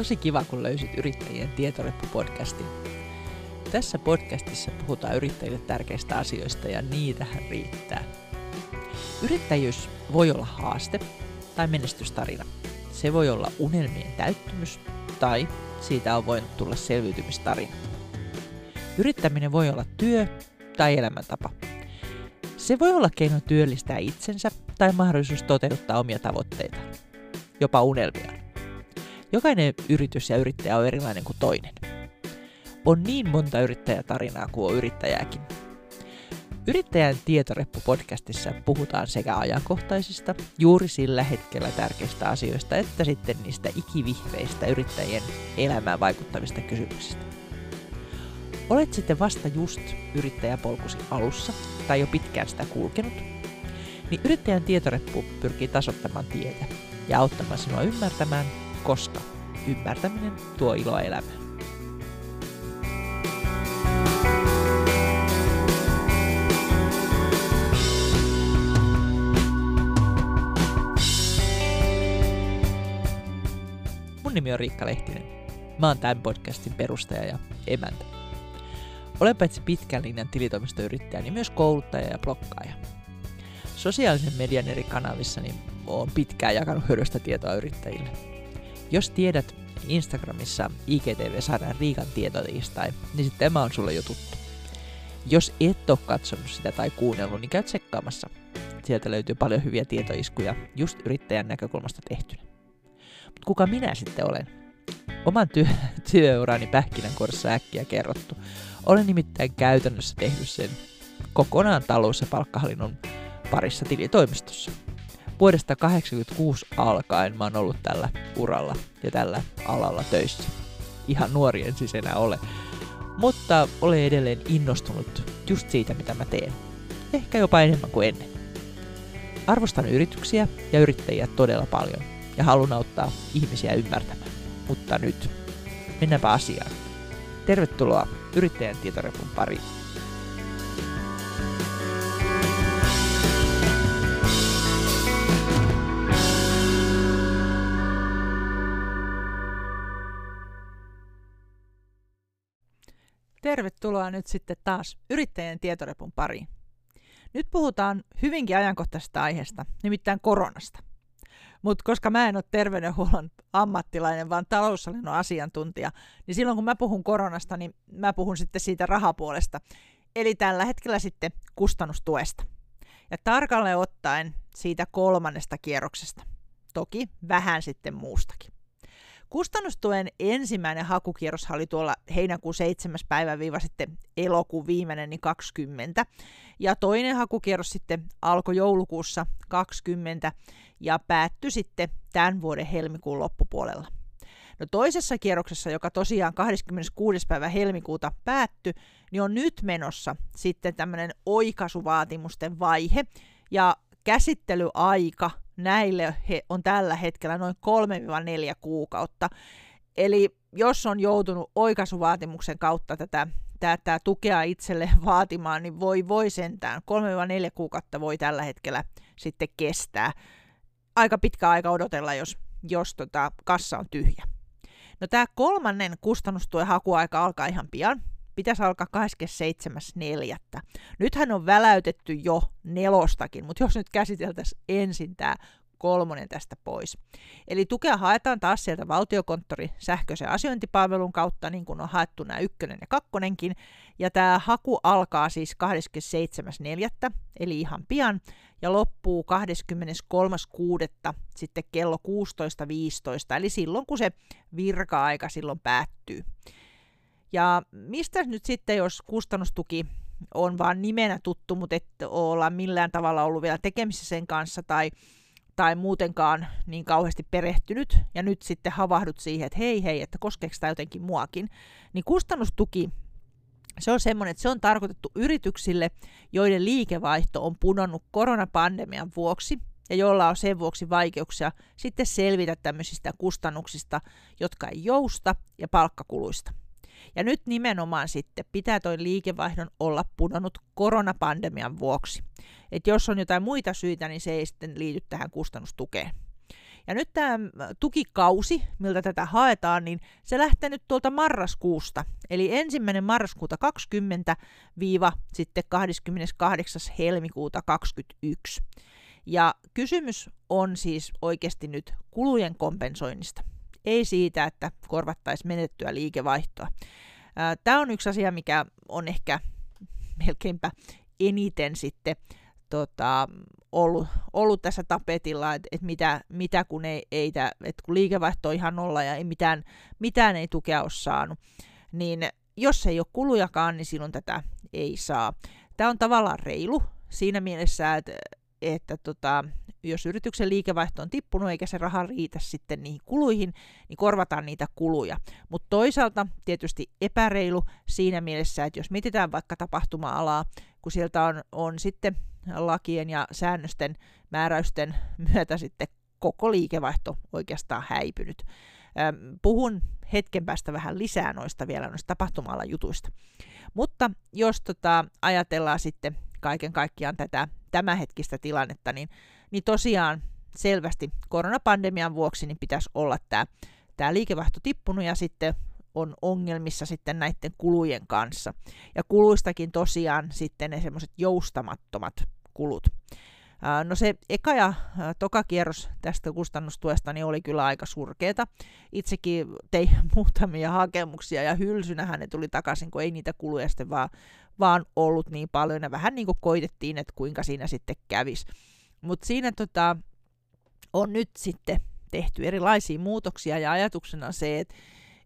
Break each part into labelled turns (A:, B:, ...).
A: Tosi kiva, kun löysit Yrittäjien tietoreppu-podcastin. Tässä podcastissa puhutaan yrittäjille tärkeistä asioista ja niitähän riittää. Yrittäjyys voi olla haaste tai menestystarina. Se voi olla unelmien täyttymys tai siitä on voinut tulla selviytymistarina. Yrittäminen voi olla työ tai elämäntapa. Se voi olla keino työllistää itsensä tai mahdollisuus toteuttaa omia tavoitteita, jopa unelmia. Jokainen yritys ja yrittäjä on erilainen kuin toinen. On niin monta yrittäjätarinaa kuin on yrittäjääkin. Yrittäjän tietoreppu-podcastissa puhutaan sekä ajankohtaisista, juuri sillä hetkellä tärkeistä asioista, että sitten niistä ikivihreistä yrittäjien elämään vaikuttavista kysymyksistä. Olet sitten vasta just yrittäjäpolkusi alussa tai jo pitkään sitä kulkenut, niin yrittäjän tietoreppu pyrkii tasottamaan tietä ja auttamaan sinua ymmärtämään, koska ymmärtäminen tuo iloa elämään. Mun nimi on Riikka Lehtinen. Mä oon tämän podcastin perustaja ja emäntä. Olen paitsi pitkän linjan tilitoimistoyrittäjä, niin myös kouluttaja ja blokkaaja. Sosiaalisen median eri kanavissa niin olen pitkään jakanut hyödystä tietoa yrittäjille. Jos tiedät Instagramissa IGTV-sarjan Riikan tietotiistai, niin sitten tämä on sulle jo tuttu. Jos et ole katsonut sitä tai kuunnellut, niin käy tsekkaamassa. Sieltä löytyy paljon hyviä tietoiskuja just yrittäjän näkökulmasta tehtynä. Mutta kuka minä sitten olen? Oman työ, työurani pähkinänkuoressa äkkiä kerrottu. Olen nimittäin käytännössä tehnyt sen kokonaan talous- ja palkkahallinnon parissa tilitoimistossa. Vuodesta 1986 alkaen mä oon ollut tällä uralla ja tällä alalla töissä. Ihan nuori en siis enää ole. Mutta olen edelleen innostunut just siitä, mitä mä teen. Ehkä jopa enemmän kuin ennen. Arvostan yrityksiä ja yrittäjiä todella paljon ja haluan auttaa ihmisiä ymmärtämään. Mutta nyt, mennäänpä asiaan. Tervetuloa Yrittäjän tietorepun pariin. Tervetuloa nyt sitten taas Yrittäjän tietorepun pariin. Nyt puhutaan hyvinkin ajankohtaisesta aiheesta, nimittäin koronasta. Mutta koska mä en ole terveydenhuollon ammattilainen, vaan taloushallinnon asiantuntija, niin silloin kun mä puhun koronasta, niin mä puhun sitten siitä rahapuolesta. Eli tällä hetkellä sitten kustannustuesta. Ja tarkalleen ottaen siitä kolmannesta kierroksesta. Toki vähän sitten muustakin. Kustannustuen ensimmäinen hakukierros oli tuolla heinäkuun 7. päivä viiva sitten elokuun viimeinen, niin 20. Ja toinen hakukierros sitten alkoi joulukuussa 20 ja päättyi sitten tämän vuoden helmikuun loppupuolella. No toisessa kierroksessa, joka tosiaan 26. päivä helmikuuta päättyi, niin on nyt menossa sitten tämmöinen oikaisuvaatimusten vaihe, ja käsittelyaika näille he on tällä hetkellä noin 3-4 kuukautta. Eli jos on joutunut oikaisuvaatimuksen kautta tätä, tätä tukea itselle vaatimaan, niin voi, voi sentään. 3-4 kuukautta voi tällä hetkellä sitten kestää. Aika pitkä aika odotella, jos, jos tota, kassa on tyhjä. No tämä kolmannen kustannustuen hakuaika alkaa ihan pian, pitäisi alkaa 27.4. Nythän on väläytetty jo nelostakin, mutta jos nyt käsiteltäisiin ensin tämä kolmonen tästä pois. Eli tukea haetaan taas sieltä valtiokonttori sähköisen asiointipalvelun kautta, niin kuin on haettu nämä ykkönen ja kakkonenkin. Ja tämä haku alkaa siis 27.4. eli ihan pian, ja loppuu 23.6. sitten kello 16.15, eli silloin kun se virka-aika silloin päättyy. Ja mistä nyt sitten, jos kustannustuki on vain nimenä tuttu, mutta et olla millään tavalla ollut vielä tekemisissä sen kanssa tai, tai muutenkaan niin kauheasti perehtynyt, ja nyt sitten havahdut siihen, että hei hei, että koskeeko tämä jotenkin muakin, niin kustannustuki se on semmoinen, että se on tarkoitettu yrityksille, joiden liikevaihto on pudonnut koronapandemian vuoksi ja jolla on sen vuoksi vaikeuksia sitten selvitä tämmöisistä kustannuksista, jotka ei jousta ja palkkakuluista. Ja nyt nimenomaan sitten pitää toi liikevaihdon olla pudonnut koronapandemian vuoksi. Et jos on jotain muita syitä, niin se ei sitten liity tähän kustannustukeen. Ja nyt tämä tukikausi, miltä tätä haetaan, niin se lähtee nyt tuolta marraskuusta. Eli ensimmäinen marraskuuta 20 viiva sitten 28. helmikuuta 2021. Ja kysymys on siis oikeasti nyt kulujen kompensoinnista. Ei siitä, että korvattaisiin menettyä liikevaihtoa. Tämä on yksi asia, mikä on ehkä melkeinpä eniten sitten tota, ollut, ollut tässä tapetilla, että et mitä, mitä kun, ei, ei tä, et kun liikevaihto on ihan nolla ja ei mitään, mitään ei tukea ole saanut, niin jos ei ole kulujakaan, niin silloin tätä ei saa. Tämä on tavallaan reilu siinä mielessä, että, että tota, jos yrityksen liikevaihto on tippunut eikä se raha riitä sitten niihin kuluihin, niin korvataan niitä kuluja. Mutta toisaalta tietysti epäreilu siinä mielessä, että jos mietitään vaikka tapahtuma-alaa, kun sieltä on, on sitten lakien ja säännösten määräysten myötä sitten koko liikevaihto oikeastaan häipynyt. Puhun hetken päästä vähän lisää noista vielä noista tapahtuma jutuista. Mutta jos tota, ajatellaan sitten kaiken kaikkiaan tätä tämänhetkistä tilannetta, niin, niin tosiaan selvästi koronapandemian vuoksi niin pitäisi olla tämä, tämä liikevaihto tippunut ja sitten on ongelmissa sitten näiden kulujen kanssa. Ja kuluistakin tosiaan sitten ne semmoiset joustamattomat kulut. No se eka ja toka kierros tästä kustannustuesta niin oli kyllä aika surkeeta. Itsekin tein muutamia hakemuksia ja hylsynähän ne tuli takaisin, kun ei niitä kuluja sitten vaan, vaan ollut niin paljon. Ja vähän niin kuin koitettiin, että kuinka siinä sitten kävisi. Mutta siinä tota, on nyt sitten tehty erilaisia muutoksia ja ajatuksena se, että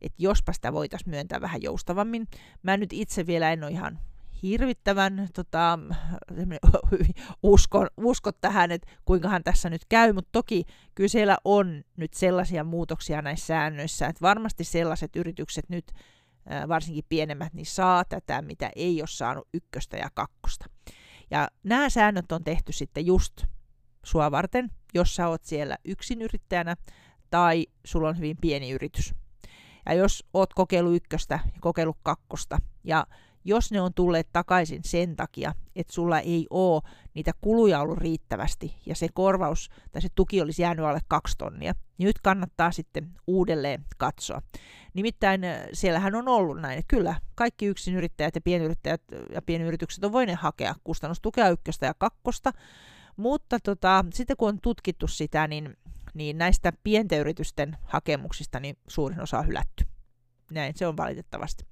A: että jospa sitä voitaisiin myöntää vähän joustavammin. Mä nyt itse vielä en ole ihan hirvittävän tota, usko, usko tähän, että kuinkahan tässä nyt käy, mutta toki kyllä siellä on nyt sellaisia muutoksia näissä säännöissä, että varmasti sellaiset yritykset nyt, varsinkin pienemmät, niin saa tätä, mitä ei ole saanut ykköstä ja kakkosta. Ja nämä säännöt on tehty sitten just sua varten, jos sä oot siellä yrittäjänä tai sulla on hyvin pieni yritys. Ja jos oot kokeillut ykköstä ja kokeillut kakkosta ja jos ne on tulleet takaisin sen takia, että sulla ei ole niitä kuluja ollut riittävästi ja se korvaus tai se tuki olisi jäänyt alle kaksi tonnia, niin nyt kannattaa sitten uudelleen katsoa. Nimittäin äh, siellähän on ollut näin, että kyllä kaikki yksinyrittäjät ja pienyrittäjät ja pienyritykset on voineet hakea kustannustukea ykköstä ja kakkosta, mutta tota, sitten kun on tutkittu sitä, niin, niin näistä pienten yritysten hakemuksista niin suurin osa on hylätty. Näin se on valitettavasti.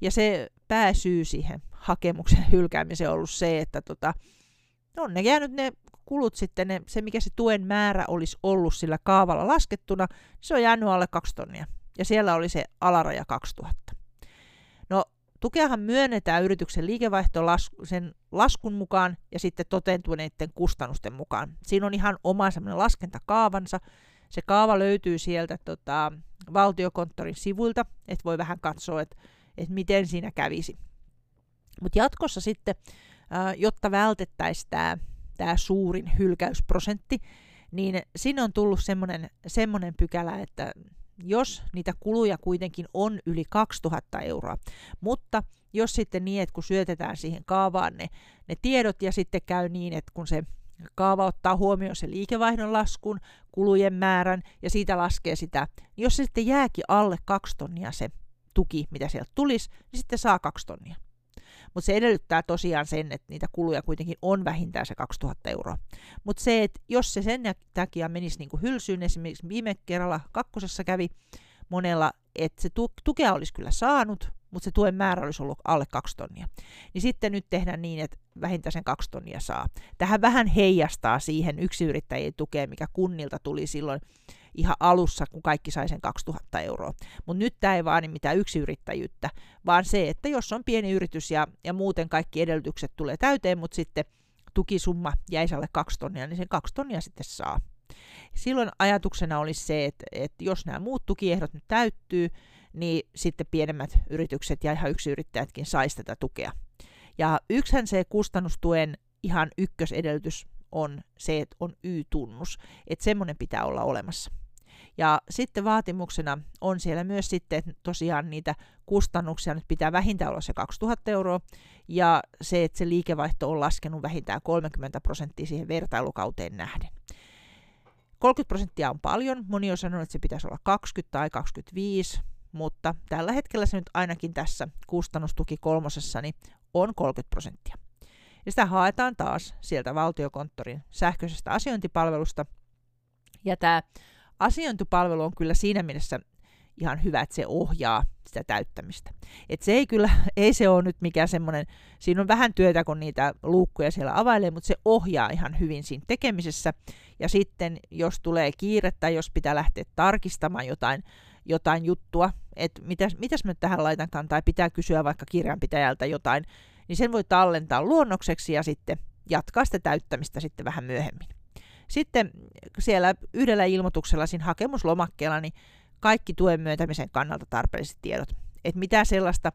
A: Ja se pääsyy siihen hakemuksen hylkäämiseen on ollut se, että tota, on ne jäänyt ne kulut sitten, ne, se mikä se tuen määrä olisi ollut sillä kaavalla laskettuna, se on jäänyt alle 2 tonnia. Ja siellä oli se alaraja 2000. No tukeahan myönnetään yrityksen liikevaihto sen laskun mukaan ja sitten toteutuneiden kustannusten mukaan. Siinä on ihan oma semmoinen laskentakaavansa. Se kaava löytyy sieltä tota, valtiokonttorin sivuilta, että voi vähän katsoa, että että miten siinä kävisi. Mutta jatkossa sitten, jotta vältettäisiin tämä tää suurin hylkäysprosentti, niin sinne on tullut semmoinen, semmoinen pykälä, että jos niitä kuluja kuitenkin on yli 2000 euroa, mutta jos sitten niin, että kun syötetään siihen kaavaan ne, ne tiedot ja sitten käy niin, että kun se kaava ottaa huomioon se liikevaihdon laskun, kulujen määrän ja siitä laskee sitä, niin jos se sitten jääkin alle 2 tonnia se tuki, mitä sieltä tulisi, niin sitten saa kaksi tonnia. Mutta se edellyttää tosiaan sen, että niitä kuluja kuitenkin on vähintään se 2000 euroa. Mutta se, että jos se sen takia menisi niin kuin hylsyyn, esimerkiksi viime kerralla kakkosessa kävi monella, että se tukea olisi kyllä saanut, mutta se tuen määrä olisi ollut alle 2 tonnia. Niin sitten nyt tehdään niin, että vähintään sen 2 tonnia saa. Tähän vähän heijastaa siihen yksiyrittäjien tukeen, mikä kunnilta tuli silloin ihan alussa, kun kaikki sai sen 2000 euroa. Mutta nyt tämä ei vaadi mitään yksiyrittäjyyttä, vaan se, että jos on pieni yritys ja, ja muuten kaikki edellytykset tulee täyteen, mutta sitten tukisumma jäisi alle 2 tonnia, niin sen 2 tonnia sitten saa. Silloin ajatuksena olisi se, että, että jos nämä muut tukiehdot nyt täyttyy, niin sitten pienemmät yritykset ja ihan yksiyrittäjätkin saisi tätä tukea. Ja yksihän se kustannustuen ihan ykkösedellytys on se, että on Y-tunnus, että semmoinen pitää olla olemassa. Ja sitten vaatimuksena on siellä myös sitten, että tosiaan niitä kustannuksia nyt pitää vähintään olla se 2000 euroa, ja se, että se liikevaihto on laskenut vähintään 30 prosenttia siihen vertailukauteen nähden. 30 prosenttia on paljon, moni on sanonut, että se pitäisi olla 20 tai 25, mutta tällä hetkellä se nyt ainakin tässä kustannustuki kolmosessa niin on 30 prosenttia. Ja sitä haetaan taas sieltä valtiokonttorin sähköisestä asiointipalvelusta. Ja tämä asiointipalvelu on kyllä siinä mielessä ihan hyvä, että se ohjaa sitä täyttämistä. Et se ei kyllä, ei se ole nyt mikään semmoinen, siinä on vähän työtä, kun niitä luukkuja siellä availee, mutta se ohjaa ihan hyvin siinä tekemisessä. Ja sitten, jos tulee kiire tai jos pitää lähteä tarkistamaan jotain, jotain juttua, että mitäs, mitäs mä tähän laitankaan, tai pitää kysyä vaikka kirjanpitäjältä jotain, niin sen voi tallentaa luonnokseksi ja sitten jatkaa sitä täyttämistä sitten vähän myöhemmin. Sitten siellä yhdellä ilmoituksella siinä hakemuslomakkeella niin kaikki tuen myöntämisen kannalta tarpeelliset tiedot. Että mitä sellaista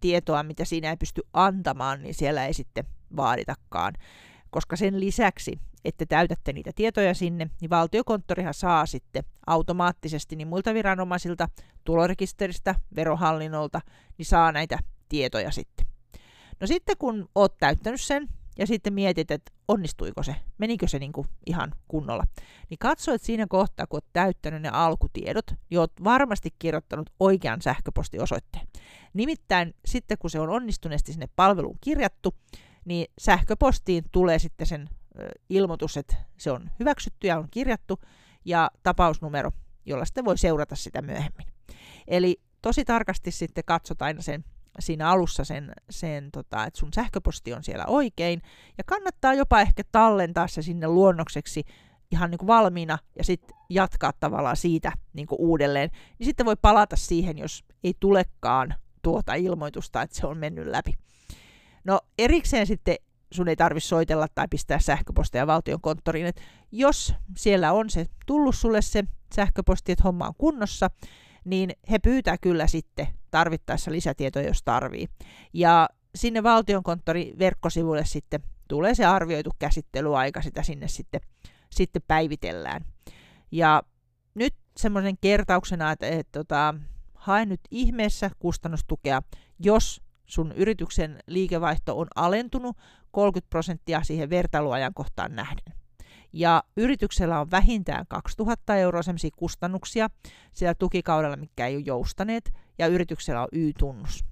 A: tietoa, mitä siinä ei pysty antamaan, niin siellä ei sitten vaaditakaan. Koska sen lisäksi, että täytätte niitä tietoja sinne, niin valtiokonttorihan saa sitten automaattisesti niin muilta viranomaisilta, tulorekisteristä, verohallinnolta, niin saa näitä tietoja sitten. No sitten kun oot täyttänyt sen ja sitten mietit, että onnistuiko se, menikö se niin kuin ihan kunnolla, niin katso, että siinä kohtaa, kun olet täyttänyt ne alkutiedot, niin olet varmasti kirjoittanut oikean sähköpostiosoitteen. Nimittäin sitten, kun se on onnistuneesti sinne palveluun kirjattu, niin sähköpostiin tulee sitten sen ilmoitus, että se on hyväksytty ja on kirjattu, ja tapausnumero, jolla sitten voi seurata sitä myöhemmin. Eli tosi tarkasti sitten katsot aina sen siinä alussa sen, sen tota, että sun sähköposti on siellä oikein, ja kannattaa jopa ehkä tallentaa se sinne luonnokseksi ihan niin kuin valmiina, ja sitten jatkaa tavallaan siitä niin kuin uudelleen, niin sitten voi palata siihen, jos ei tulekaan tuota ilmoitusta, että se on mennyt läpi. No erikseen sitten sun ei tarvitse soitella tai pistää sähköpostia valtion konttoriin, että jos siellä on se tullut sulle se sähköposti, että homma on kunnossa, niin he pyytää kyllä sitten tarvittaessa lisätietoja, jos tarvii. Ja sinne valtionkonttorin verkkosivuille sitten tulee se arvioitu käsittelyaika, sitä sinne sitten, sitten päivitellään. Ja nyt semmoisen kertauksena, että, että, että tota, hae nyt ihmeessä kustannustukea, jos sun yrityksen liikevaihto on alentunut 30 prosenttia siihen vertailuajankohtaan nähden ja yrityksellä on vähintään 2000 euroa sellaisia kustannuksia sillä tukikaudella, mikä ei ole joustaneet, ja yrityksellä on Y-tunnus.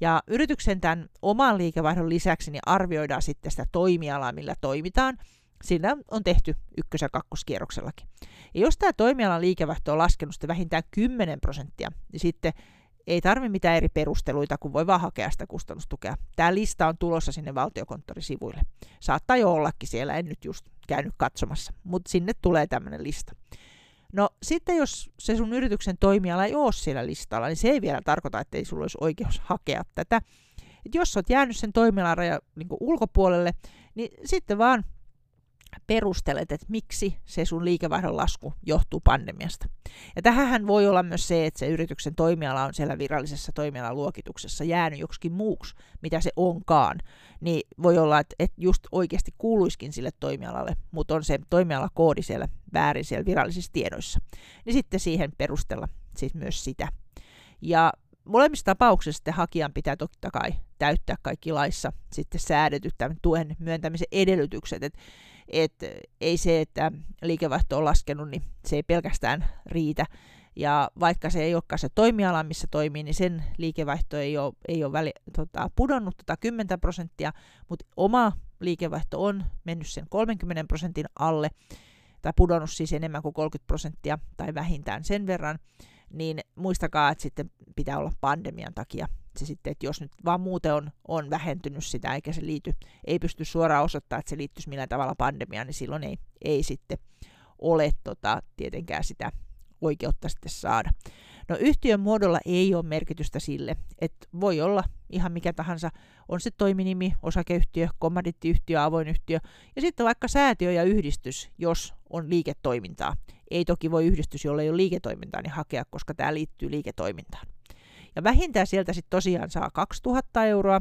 A: Ja yrityksen tämän oman liikevaihdon lisäksi niin arvioidaan sitten sitä toimialaa, millä toimitaan. Sillä on tehty ykkös- ja kakkoskierroksellakin. Ja jos tämä toimialan liikevaihto on laskenut vähintään 10 prosenttia, niin sitten ei tarvi mitään eri perusteluita, kun voi vaan hakea sitä kustannustukea. Tämä lista on tulossa sinne valtiokonttorisivuille. Saattaa jo ollakin siellä, en nyt just käynyt katsomassa, mutta sinne tulee tämmöinen lista. No sitten jos se sun yrityksen toimiala ei ole siellä listalla, niin se ei vielä tarkoita, että ei sulla olisi oikeus hakea tätä. Et jos olet jäänyt sen toimialan raja niin ulkopuolelle, niin sitten vaan perustelet, että miksi se sun liikevaihdon lasku johtuu pandemiasta. Ja tähän voi olla myös se, että se yrityksen toimiala on siellä virallisessa toimialaluokituksessa jäänyt joksikin muuksi, mitä se onkaan. Niin voi olla, että, että just oikeasti kuuluiskin sille toimialalle, mutta on se toimialakoodi siellä väärin siellä virallisissa tiedoissa. Niin sitten siihen perustella siis myös sitä. Ja molemmissa tapauksissa sitten hakijan pitää totta kai täyttää kaikki laissa sitten säädetyt tämän tuen myöntämisen edellytykset. Että et ei se, että liikevaihto on laskenut, niin se ei pelkästään riitä. Ja vaikka se ei olekaan se toimiala, missä toimii, niin sen liikevaihto ei ole, ei ole väli, tota, pudonnut tota 10 prosenttia, mutta oma liikevaihto on mennyt sen 30 prosentin alle, tai pudonnut siis enemmän kuin 30 prosenttia, tai vähintään sen verran, niin muistakaa, että sitten pitää olla pandemian takia se sitten, että jos nyt vaan muuten on, on vähentynyt sitä, eikä se liity, ei pysty suoraan osoittamaan, että se liittyisi millään tavalla pandemiaan, niin silloin ei, ei sitten ole tota, tietenkään sitä oikeutta sitten saada. No yhtiön muodolla ei ole merkitystä sille, että voi olla ihan mikä tahansa, on se toiminimi, osakeyhtiö, kommandittiyhtiö, avoin yhtiö, ja sitten vaikka säätiö ja yhdistys, jos on liiketoimintaa. Ei toki voi yhdistys, jolla ei ole liiketoimintaa, niin hakea, koska tämä liittyy liiketoimintaan. Ja vähintään sieltä sitten tosiaan saa 2000 euroa,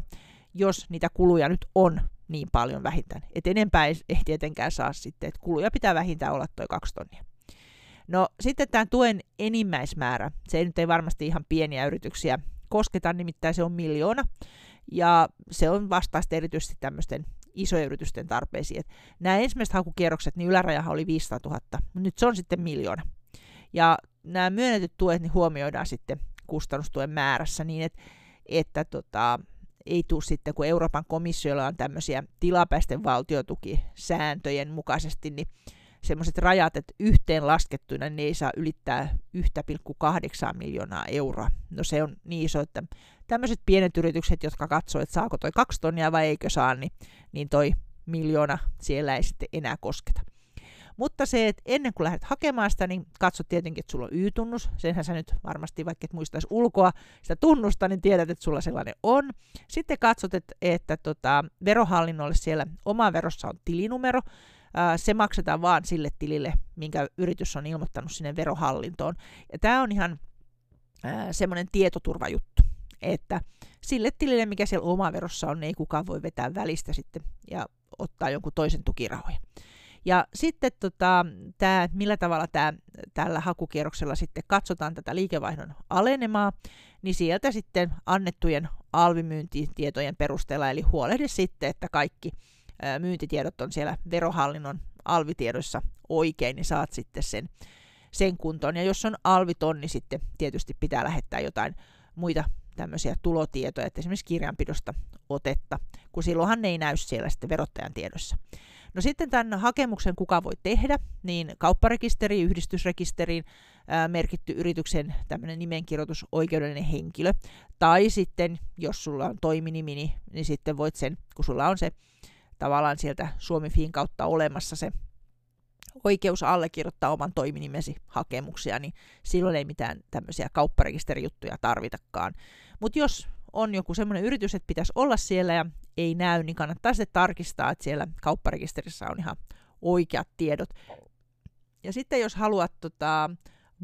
A: jos niitä kuluja nyt on niin paljon vähintään. Et enempää ei, ei tietenkään saa sitten, että kuluja pitää vähintään olla toi kaksi tonnia. No sitten tämä tuen enimmäismäärä, se ei nyt ei varmasti ihan pieniä yrityksiä kosketa, nimittäin se on miljoona. Ja se on vastaasti erityisesti tämmöisten isojen yritysten tarpeisiin. Et nämä ensimmäiset hakukierrokset, niin ylärajahan oli 500 000, mutta nyt se on sitten miljoona. Ja nämä myönnetyt tuet niin huomioidaan sitten kustannustuen määrässä niin, että, että tota, ei tule sitten, kun Euroopan komissiolla on tämmöisiä tilapäisten valtiotukisääntöjen mukaisesti, niin semmoiset rajat, että yhteen laskettuina ne ei saa ylittää 1,8 miljoonaa euroa. No se on niin iso, että tämmöiset pienet yritykset, jotka katsoo, että saako toi kaksi tonnia vai eikö saa, niin, niin toi miljoona siellä ei sitten enää kosketa. Mutta se, että ennen kuin lähdet hakemaan sitä, niin katso tietenkin, että sulla on Y-tunnus. Senhän sä nyt varmasti, vaikka et muistaisi ulkoa sitä tunnusta, niin tiedät, että sulla sellainen on. Sitten katsot, että, että tota, verohallinnolle siellä oma verossa on tilinumero. Se maksetaan vaan sille tilille, minkä yritys on ilmoittanut sinne verohallintoon. Ja tämä on ihan semmoinen tietoturvajuttu, että sille tilille, mikä siellä oma verossa on, niin ei kukaan voi vetää välistä sitten ja ottaa jonkun toisen tukirahoja. Ja sitten tota, tää, millä tavalla tää, tällä hakukierroksella sitten katsotaan tätä liikevaihdon alenemaa, niin sieltä sitten annettujen alvimyyntitietojen perusteella, eli huolehdi sitten, että kaikki myyntitiedot on siellä verohallinnon alvitiedoissa oikein, niin saat sitten sen, sen kuntoon. Ja jos on alviton, niin sitten tietysti pitää lähettää jotain muita tämmöisiä tulotietoja, että esimerkiksi kirjanpidosta otetta, kun silloinhan ne ei näy siellä sitten verottajan tiedossa. No sitten tämän hakemuksen kuka voi tehdä, niin kaupparekisteri, yhdistysrekisteriin ää, merkitty yrityksen tämmöinen nimenkirjoitus oikeudellinen henkilö. Tai sitten, jos sulla on toiminimi, niin, niin sitten voit sen, kun sulla on se tavallaan sieltä Suomi-Fiin kautta olemassa se oikeus allekirjoittaa oman toiminimesi hakemuksia, niin silloin ei mitään tämmöisiä kaupparekisterijuttuja tarvitakaan. Mutta jos on joku semmoinen yritys, että pitäisi olla siellä ja ei näy, niin kannattaa sitten tarkistaa, että siellä kaupparekisterissä on ihan oikeat tiedot. Ja sitten jos haluat tota,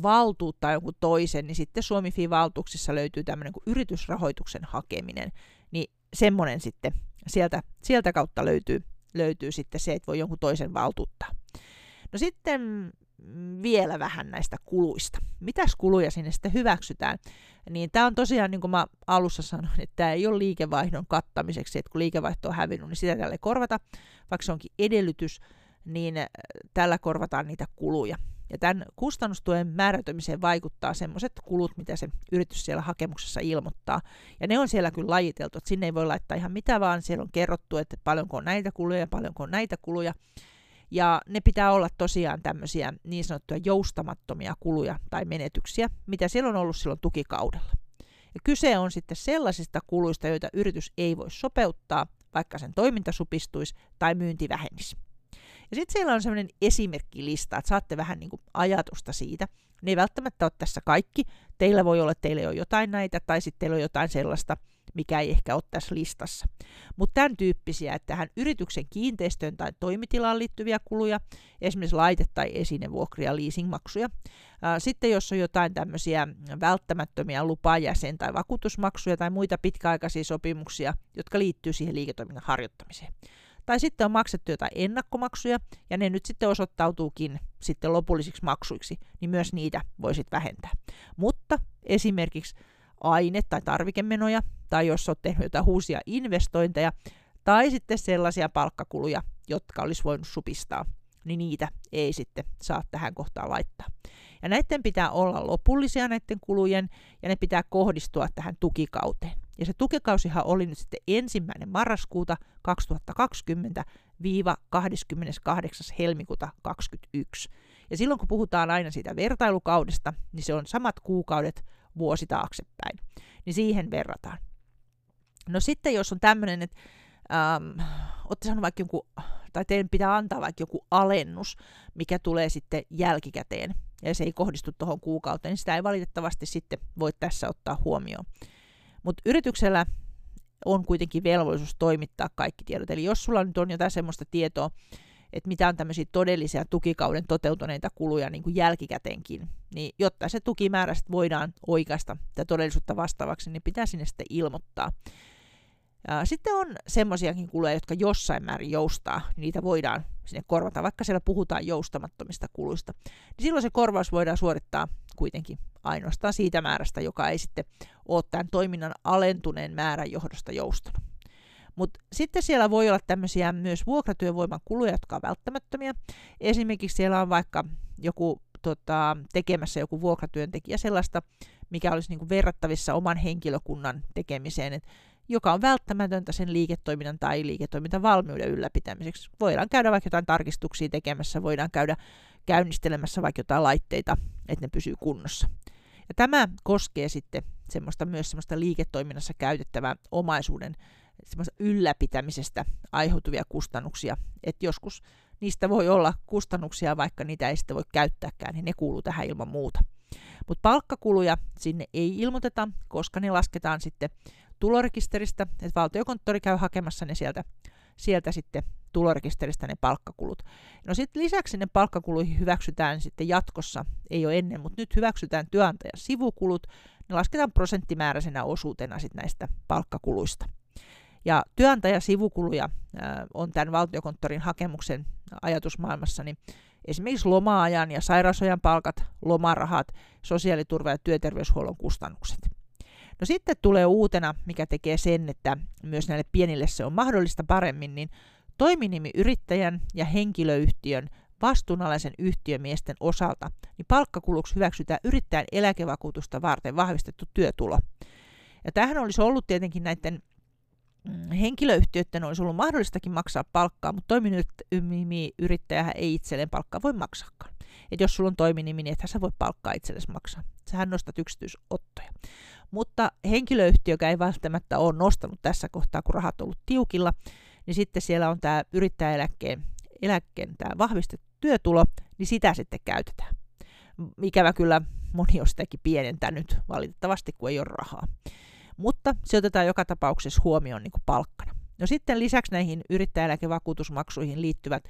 A: valtuuttaa jonkun toisen, niin sitten Suomi valtuuksissa löytyy tämmöinen kuin yritysrahoituksen hakeminen, niin semmoinen sitten sieltä, sieltä kautta löytyy, löytyy sitten se, että voi jonkun toisen valtuuttaa. No sitten vielä vähän näistä kuluista. Mitäs kuluja sinne sitten hyväksytään? Niin tämä on tosiaan, niin kuin mä alussa sanoin, että tämä ei ole liikevaihdon kattamiseksi, että kun liikevaihto on hävinnyt, niin sitä tälle korvata, vaikka se onkin edellytys, niin äh, tällä korvataan niitä kuluja. Ja tämän kustannustuen määräytymiseen vaikuttaa semmoiset kulut, mitä se yritys siellä hakemuksessa ilmoittaa. Ja ne on siellä kyllä lajiteltu, että sinne ei voi laittaa ihan mitä vaan, siellä on kerrottu, että paljonko on näitä kuluja ja paljonko on näitä kuluja. Ja ne pitää olla tosiaan tämmöisiä niin sanottuja joustamattomia kuluja tai menetyksiä, mitä siellä on ollut silloin tukikaudella. Ja kyse on sitten sellaisista kuluista, joita yritys ei voi sopeuttaa, vaikka sen toiminta supistuisi tai myynti vähenisi. Ja sitten siellä on sellainen esimerkkilista, että saatte vähän niin kuin ajatusta siitä. Ne ei välttämättä ole tässä kaikki. Teillä voi olla, että teillä on jotain näitä, tai sitten teillä on jotain sellaista, mikä ei ehkä ole tässä listassa. Mutta tämän tyyppisiä, että tähän yrityksen kiinteistöön tai toimitilaan liittyviä kuluja, esimerkiksi laite- tai esinevuokria, leasingmaksuja. Sitten jos on jotain tämmöisiä välttämättömiä lupajäsen- tai vakuutusmaksuja tai muita pitkäaikaisia sopimuksia, jotka liittyy siihen liiketoiminnan harjoittamiseen. Tai sitten on maksettu jotain ennakkomaksuja, ja ne nyt sitten osoittautuukin sitten lopullisiksi maksuiksi, niin myös niitä voisit vähentää. Mutta esimerkiksi aine- tai tarvikemenoja, tai jos olet tehnyt jotain uusia investointeja, tai sitten sellaisia palkkakuluja, jotka olisi voinut supistaa, niin niitä ei sitten saa tähän kohtaan laittaa. Ja näiden pitää olla lopullisia näiden kulujen, ja ne pitää kohdistua tähän tukikauteen. Ja se tukikausihan oli nyt sitten ensimmäinen marraskuuta 2020 viiva 28. helmikuuta 2021. Ja silloin kun puhutaan aina siitä vertailukaudesta, niin se on samat kuukaudet vuosi taaksepäin. Niin siihen verrataan. No sitten jos on tämmöinen, että ähm, olette saanut vaikka joku, tai teidän pitää antaa vaikka joku alennus, mikä tulee sitten jälkikäteen, ja se ei kohdistu tuohon kuukauteen, niin sitä ei valitettavasti sitten voi tässä ottaa huomioon. Mutta yrityksellä on kuitenkin velvollisuus toimittaa kaikki tiedot. Eli jos sulla nyt on jotain semmoista tietoa, että mitä on tämmöisiä todellisia tukikauden toteutuneita kuluja niin kuin jälkikäteenkin, niin jotta se tukimäärä voidaan oikaista tätä todellisuutta vastaavaksi, niin pitää sinne sitten ilmoittaa. Sitten on semmoisiakin kuluja, jotka jossain määrin joustaa, niitä voidaan sinne korvata, vaikka siellä puhutaan joustamattomista kuluista. Niin silloin se korvaus voidaan suorittaa kuitenkin ainoastaan siitä määrästä, joka ei sitten ole tämän toiminnan alentuneen määrän johdosta joustanut. Mutta sitten siellä voi olla tämmöisiä myös vuokratyövoiman kuluja, jotka on välttämättömiä. Esimerkiksi siellä on vaikka joku tota, tekemässä joku vuokratyöntekijä sellaista, mikä olisi niin kuin verrattavissa oman henkilökunnan tekemiseen, et, joka on välttämätöntä sen liiketoiminnan tai liiketoimintavalmiuden ylläpitämiseksi. Voidaan käydä vaikka jotain tarkistuksia tekemässä, voidaan käydä käynnistelemässä vaikka jotain laitteita, että ne pysyy kunnossa. Ja tämä koskee sitten semmoista, myös semmoista liiketoiminnassa käytettävää omaisuuden semmoista ylläpitämisestä aiheutuvia kustannuksia. Että joskus niistä voi olla kustannuksia, vaikka niitä ei sitten voi käyttääkään, niin ne kuuluu tähän ilman muuta. Mutta palkkakuluja sinne ei ilmoiteta, koska ne lasketaan sitten tulorekisteristä, että valtiokonttori käy hakemassa ne sieltä, sieltä sitten tulorekisteristä ne palkkakulut. No sitten lisäksi ne palkkakuluihin hyväksytään sitten jatkossa, ei ole ennen, mutta nyt hyväksytään työnantajan sivukulut, ne lasketaan prosenttimääräisenä osuutena sitten näistä palkkakuluista. Ja työnantajan sivukuluja äh, on tämän valtiokonttorin hakemuksen ajatusmaailmassa, niin esimerkiksi loma-ajan ja sairausajan palkat, lomarahat, sosiaaliturva- ja työterveyshuollon kustannukset. No sitten tulee uutena, mikä tekee sen, että myös näille pienille se on mahdollista paremmin, niin toiminimi yrittäjän ja henkilöyhtiön vastuunalaisen yhtiömiesten osalta, niin palkkakuluksi hyväksytään yrittäjän eläkevakuutusta varten vahvistettu työtulo. Ja tähän olisi ollut tietenkin näiden henkilöyhtiöiden olisi ollut mahdollistakin maksaa palkkaa, mutta toiminimiyrittäjä ei itselleen palkkaa voi maksaakaan. Et jos sulla on toiminimi, niin ethän sä voi palkkaa itsellesi maksaa. Sähän nostat yksityisottoja. Mutta henkilöyhtiö, joka ei välttämättä ole nostanut tässä kohtaa, kun rahat on ollut tiukilla, niin sitten siellä on tämä yrittäjäeläkkeen eläkkeen tämä vahvistettu työtulo, niin sitä sitten käytetään. Ikävä kyllä moni on sitäkin pienentänyt valitettavasti, kun ei ole rahaa. Mutta se otetaan joka tapauksessa huomioon niin kuin palkkana. No sitten lisäksi näihin yrittäjäeläkevakuutusmaksuihin liittyvät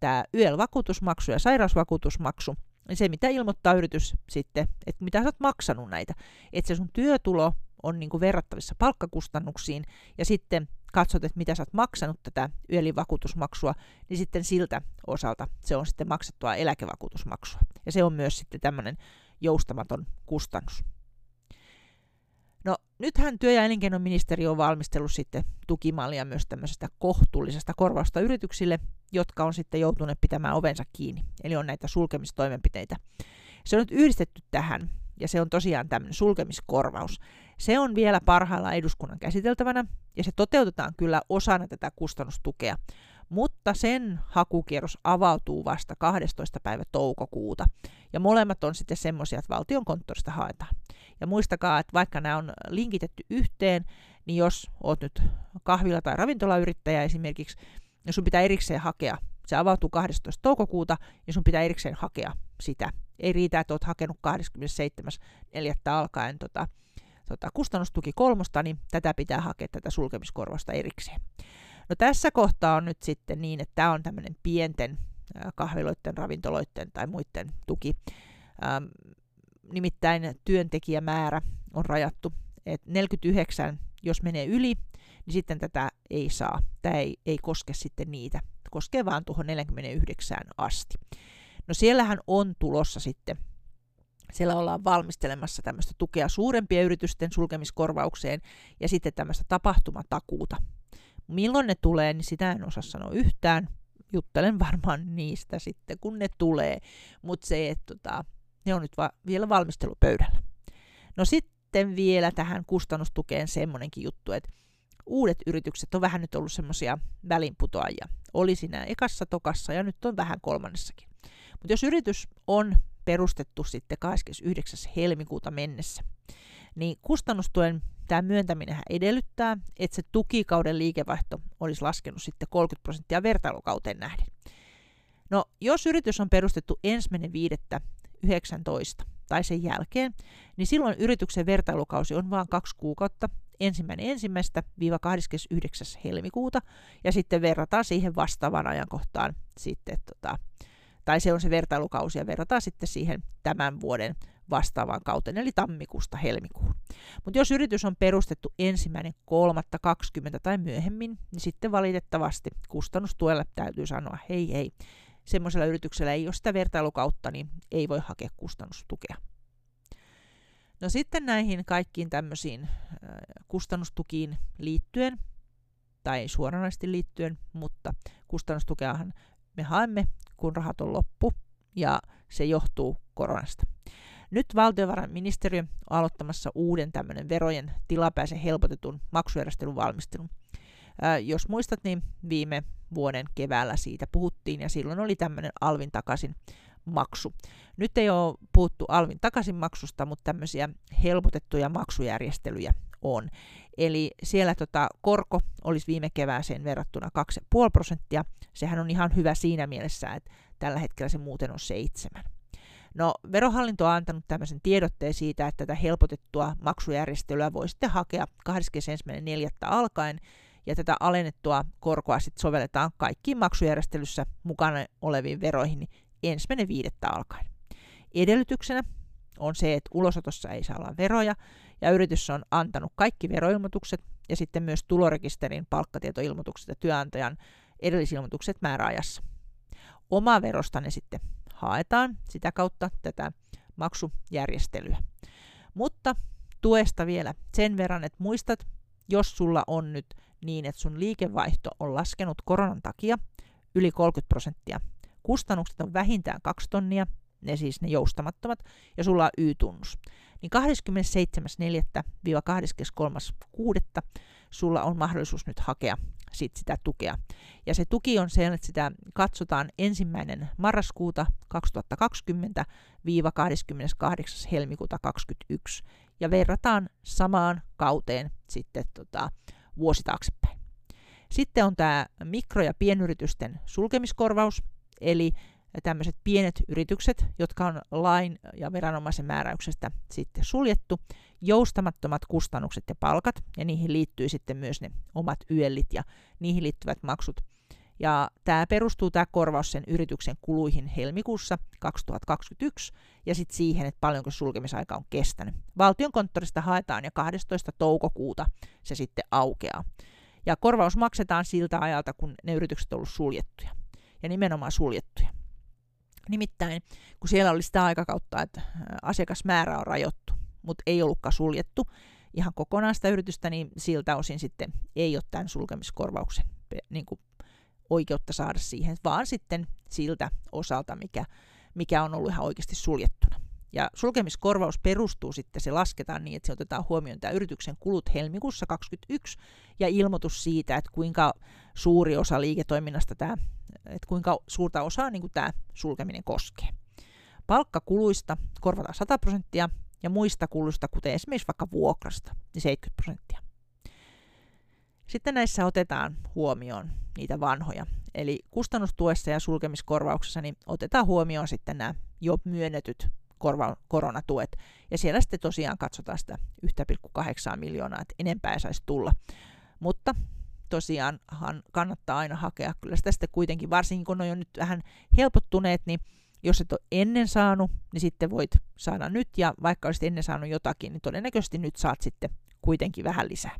A: tämä YEL-vakuutusmaksu ja sairausvakuutusmaksu, niin se mitä ilmoittaa yritys sitten, että mitä sä oot maksanut näitä, että se sun työtulo on niin kuin verrattavissa palkkakustannuksiin ja sitten katsot, että mitä sä oot maksanut tätä YEL-vakuutusmaksua, niin sitten siltä osalta se on sitten maksettua eläkevakuutusmaksua. Ja se on myös sitten tämmöinen joustamaton kustannus. No nythän työ- ja elinkeinoministeriö on valmistellut sitten tukimallia myös tämmöisestä kohtuullisesta korvausta yrityksille, jotka on sitten joutuneet pitämään ovensa kiinni. Eli on näitä sulkemistoimenpiteitä. Se on nyt yhdistetty tähän, ja se on tosiaan tämmöinen sulkemiskorvaus. Se on vielä parhaillaan eduskunnan käsiteltävänä, ja se toteutetaan kyllä osana tätä kustannustukea mutta sen hakukierros avautuu vasta 12. päivä toukokuuta. Ja molemmat on sitten semmoisia, että valtion konttorista haetaan. Ja muistakaa, että vaikka nämä on linkitetty yhteen, niin jos oot nyt kahvila- tai ravintolayrittäjä esimerkiksi, niin sun pitää erikseen hakea. Se avautuu 12. toukokuuta ja sun pitää erikseen hakea sitä. Ei riitä, että oot hakenut 27.4. alkaen tota, tota, kustannustuki kolmosta, niin tätä pitää hakea tätä sulkemiskorvasta erikseen. No tässä kohtaa on nyt sitten niin, että tämä on tämmöinen pienten kahviloiden, ravintoloiden tai muiden tuki. Ähm, nimittäin työntekijämäärä on rajattu, että 49, jos menee yli, niin sitten tätä ei saa. Tämä ei, ei koske sitten niitä. Koskee vaan tuohon 49 asti. No siellähän on tulossa sitten siellä ollaan valmistelemassa tämmöistä tukea suurempien yritysten sulkemiskorvaukseen ja sitten tämmöistä tapahtumatakuuta Milloin ne tulee, niin sitä en osaa sanoa yhtään. Juttelen varmaan niistä sitten, kun ne tulee. Mutta se, että tota, ne on nyt va- vielä valmistelupöydällä. No sitten vielä tähän kustannustukeen semmoinenkin juttu, että uudet yritykset on vähän nyt ollut semmoisia välinputoajia. Oli siinä ekassa tokassa ja nyt on vähän kolmannessakin. Mutta jos yritys on perustettu sitten 29. helmikuuta mennessä, niin kustannustuen tämä myöntäminen edellyttää, että se tukikauden liikevaihto olisi laskenut sitten 30 prosenttia vertailukauteen nähden. No, jos yritys on perustettu ensimmäinen viidettä 19 tai sen jälkeen, niin silloin yrityksen vertailukausi on vain kaksi kuukautta, ensimmäinen ensimmäistä viiva 29. helmikuuta, ja sitten verrataan siihen vastaavaan ajankohtaan sitten, tota, tai se on se vertailukausi, ja verrataan sitten siihen tämän vuoden vastaavaan kauteen, eli tammikuusta helmikuun. Mutta jos yritys on perustettu ensimmäinen kolmatta 20 tai myöhemmin, niin sitten valitettavasti kustannustuelle täytyy sanoa hei hei. Semmoisella yrityksellä ei ole sitä vertailukautta, niin ei voi hakea kustannustukea. No sitten näihin kaikkiin tämmöisiin kustannustukiin liittyen, tai suoranaisesti liittyen, mutta kustannustukeahan me haemme, kun rahat on loppu, ja se johtuu koronasta. Nyt valtiovarainministeriö on aloittamassa uuden tämmöinen verojen tilapäisen helpotetun maksujärjestelyn valmistelun. Ää, jos muistat, niin viime vuoden keväällä siitä puhuttiin ja silloin oli tämmöinen alvin takaisin maksu. Nyt ei ole puhuttu alvin takaisin maksusta, mutta tämmöisiä helpotettuja maksujärjestelyjä on. Eli siellä tota, korko olisi viime kevääseen verrattuna 2,5 prosenttia. Sehän on ihan hyvä siinä mielessä, että tällä hetkellä se muuten on seitsemän. No, verohallinto on antanut tämmöisen tiedotteen siitä, että tätä helpotettua maksujärjestelyä voi sitten hakea 21.4. alkaen, ja tätä alennettua korkoa sitten sovelletaan kaikkiin maksujärjestelyssä mukana oleviin veroihin ensimmäinen viidettä alkaen. Edellytyksenä on se, että ulosotossa ei saa olla veroja, ja yritys on antanut kaikki veroilmoitukset ja sitten myös tulorekisterin palkkatietoilmoitukset ja työnantajan edellisilmoitukset määräajassa. Oma verosta ne sitten haetaan sitä kautta tätä maksujärjestelyä. Mutta tuesta vielä sen verran, että muistat, jos sulla on nyt niin, että sun liikevaihto on laskenut koronan takia yli 30 prosenttia, kustannukset on vähintään 2 tonnia, ne siis ne joustamattomat, ja sulla on Y-tunnus, niin 27.4.-23.6. sulla on mahdollisuus nyt hakea sit sitä tukea. Ja se tuki on se, että sitä katsotaan ensimmäinen marraskuuta 2020 28. helmikuuta 2021 ja verrataan samaan kauteen sitten tota, vuosi taaksepäin. Sitten on tämä mikro- ja pienyritysten sulkemiskorvaus, eli tämmöiset pienet yritykset, jotka on lain ja viranomaisen määräyksestä sitten suljettu, joustamattomat kustannukset ja palkat, ja niihin liittyy sitten myös ne omat yöllit ja niihin liittyvät maksut. Ja tämä perustuu tämä korvaus sen yrityksen kuluihin helmikuussa 2021 ja sitten siihen, että paljonko sulkemisaika on kestänyt. Valtion konttorista haetaan ja 12. toukokuuta se sitten aukeaa. Ja korvaus maksetaan siltä ajalta, kun ne yritykset ovat olleet suljettuja. Ja nimenomaan suljettuja. Nimittäin, kun siellä oli sitä aikakautta, että asiakasmäärä on rajottu, mutta ei ollutkaan suljettu ihan kokonaan sitä yritystä, niin siltä osin sitten ei ole tämän sulkemiskorvauksen niin kuin oikeutta saada siihen, vaan sitten siltä osalta, mikä, mikä on ollut ihan oikeasti suljettuna. Ja sulkemiskorvaus perustuu sitten, se lasketaan niin, että se otetaan huomioon tämä yrityksen kulut helmikuussa 2021 ja ilmoitus siitä, että kuinka suuri osa liiketoiminnasta tämä, että kuinka suurta osaa niin kuin tämä sulkeminen koskee. Palkkakuluista korvataan 100 prosenttia ja muista kuluista, kuten esimerkiksi vaikka vuokrasta, niin 70 prosenttia. Sitten näissä otetaan huomioon niitä vanhoja. Eli kustannustuessa ja sulkemiskorvauksessa niin otetaan huomioon sitten nämä jo myönnetyt korva- koronatuet. Ja siellä sitten tosiaan katsotaan sitä 1,8 miljoonaa, että enempää ei saisi tulla. Mutta tosiaanhan kannattaa aina hakea kyllä sitä sitten kuitenkin, varsinkin kun on jo nyt vähän helpottuneet, niin jos et ole ennen saanut, niin sitten voit saada nyt, ja vaikka olisit ennen saanut jotakin, niin todennäköisesti nyt saat sitten kuitenkin vähän lisää.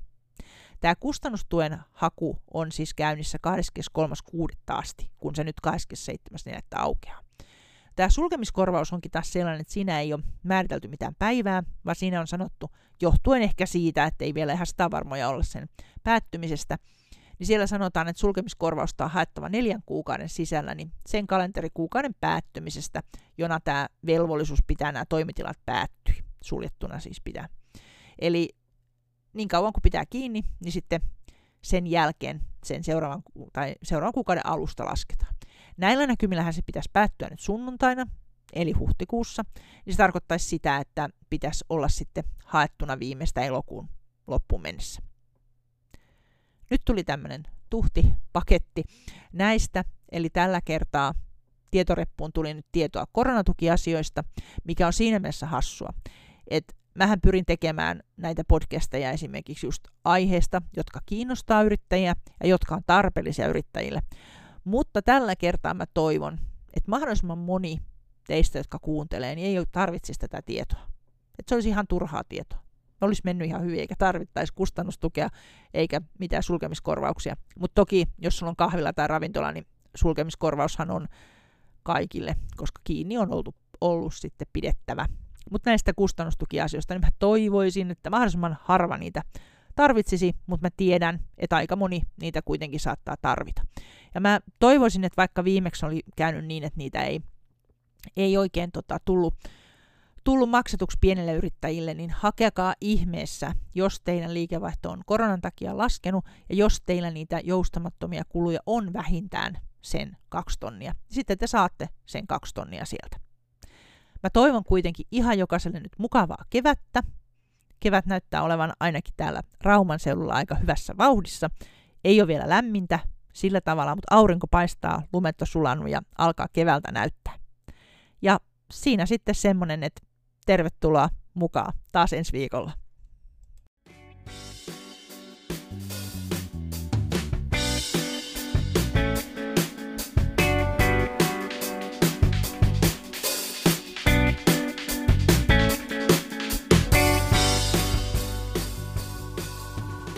A: Tämä kustannustuen haku on siis käynnissä 23.6. asti, kun se nyt 27.4. aukeaa. Tämä sulkemiskorvaus onkin taas sellainen, että siinä ei ole määritelty mitään päivää, vaan siinä on sanottu, johtuen ehkä siitä, että ei vielä ihan sitä varmoja olla sen päättymisestä, niin siellä sanotaan, että sulkemiskorvausta on haettava neljän kuukauden sisällä, niin sen kalenterikuukauden päättymisestä, jona tämä velvollisuus pitää nämä toimitilat päättyy, suljettuna siis pitää. Eli niin kauan kuin pitää kiinni, niin sitten sen jälkeen sen seuraavan, tai seuraavan kuukauden alusta lasketaan. Näillä näkymillähän se pitäisi päättyä nyt sunnuntaina, eli huhtikuussa, niin se tarkoittaisi sitä, että pitäisi olla sitten haettuna viimeistä elokuun loppuun mennessä. Nyt tuli tämmöinen tuhti paketti näistä, eli tällä kertaa tietoreppuun tuli nyt tietoa koronatukiasioista, mikä on siinä mielessä hassua, että mähän pyrin tekemään näitä podcasteja esimerkiksi just aiheesta, jotka kiinnostaa yrittäjiä ja jotka on tarpeellisia yrittäjille. Mutta tällä kertaa mä toivon, että mahdollisimman moni teistä, jotka kuuntelee, niin ei tarvitsisi tätä tietoa. Että se olisi ihan turhaa tietoa. Olisi mennyt ihan hyvin, eikä tarvittaisi kustannustukea, eikä mitään sulkemiskorvauksia. Mutta toki, jos sulla on kahvila tai ravintola, niin sulkemiskorvaushan on kaikille, koska kiinni on ollut, ollut sitten pidettävä. Mutta näistä kustannustukiasioista, niin mä toivoisin, että mahdollisimman harva niitä tarvitsisi, mutta mä tiedän, että aika moni niitä kuitenkin saattaa tarvita. Ja mä toivoisin, että vaikka viimeksi oli käynyt niin, että niitä ei, ei oikein tota, tullut, tullut maksetuksi pienille yrittäjille, niin hakekaa ihmeessä, jos teidän liikevaihto on koronan takia laskenut ja jos teillä niitä joustamattomia kuluja on vähintään sen kaksi tonnia. Sitten te saatte sen kaksi tonnia sieltä. Mä toivon kuitenkin ihan jokaiselle nyt mukavaa kevättä. Kevät näyttää olevan ainakin täällä Rauman seudulla aika hyvässä vauhdissa. Ei ole vielä lämmintä sillä tavalla, mutta aurinko paistaa, lumet on ja alkaa keväältä näyttää. Ja siinä sitten semmonen, että tervetuloa mukaan taas ensi viikolla.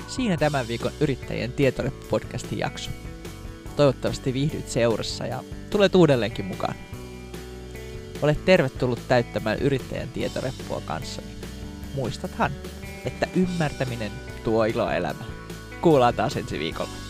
B: Siinä tämän viikon Yrittäjien tietoreppu-podcastin jakso. Toivottavasti viihdyt seurassa ja tulet uudelleenkin mukaan. Olet tervetullut täyttämään yrittäjän tietoreppua kanssani. Muistathan, että ymmärtäminen tuo iloa elämään. Kuullaan taas ensi viikolla.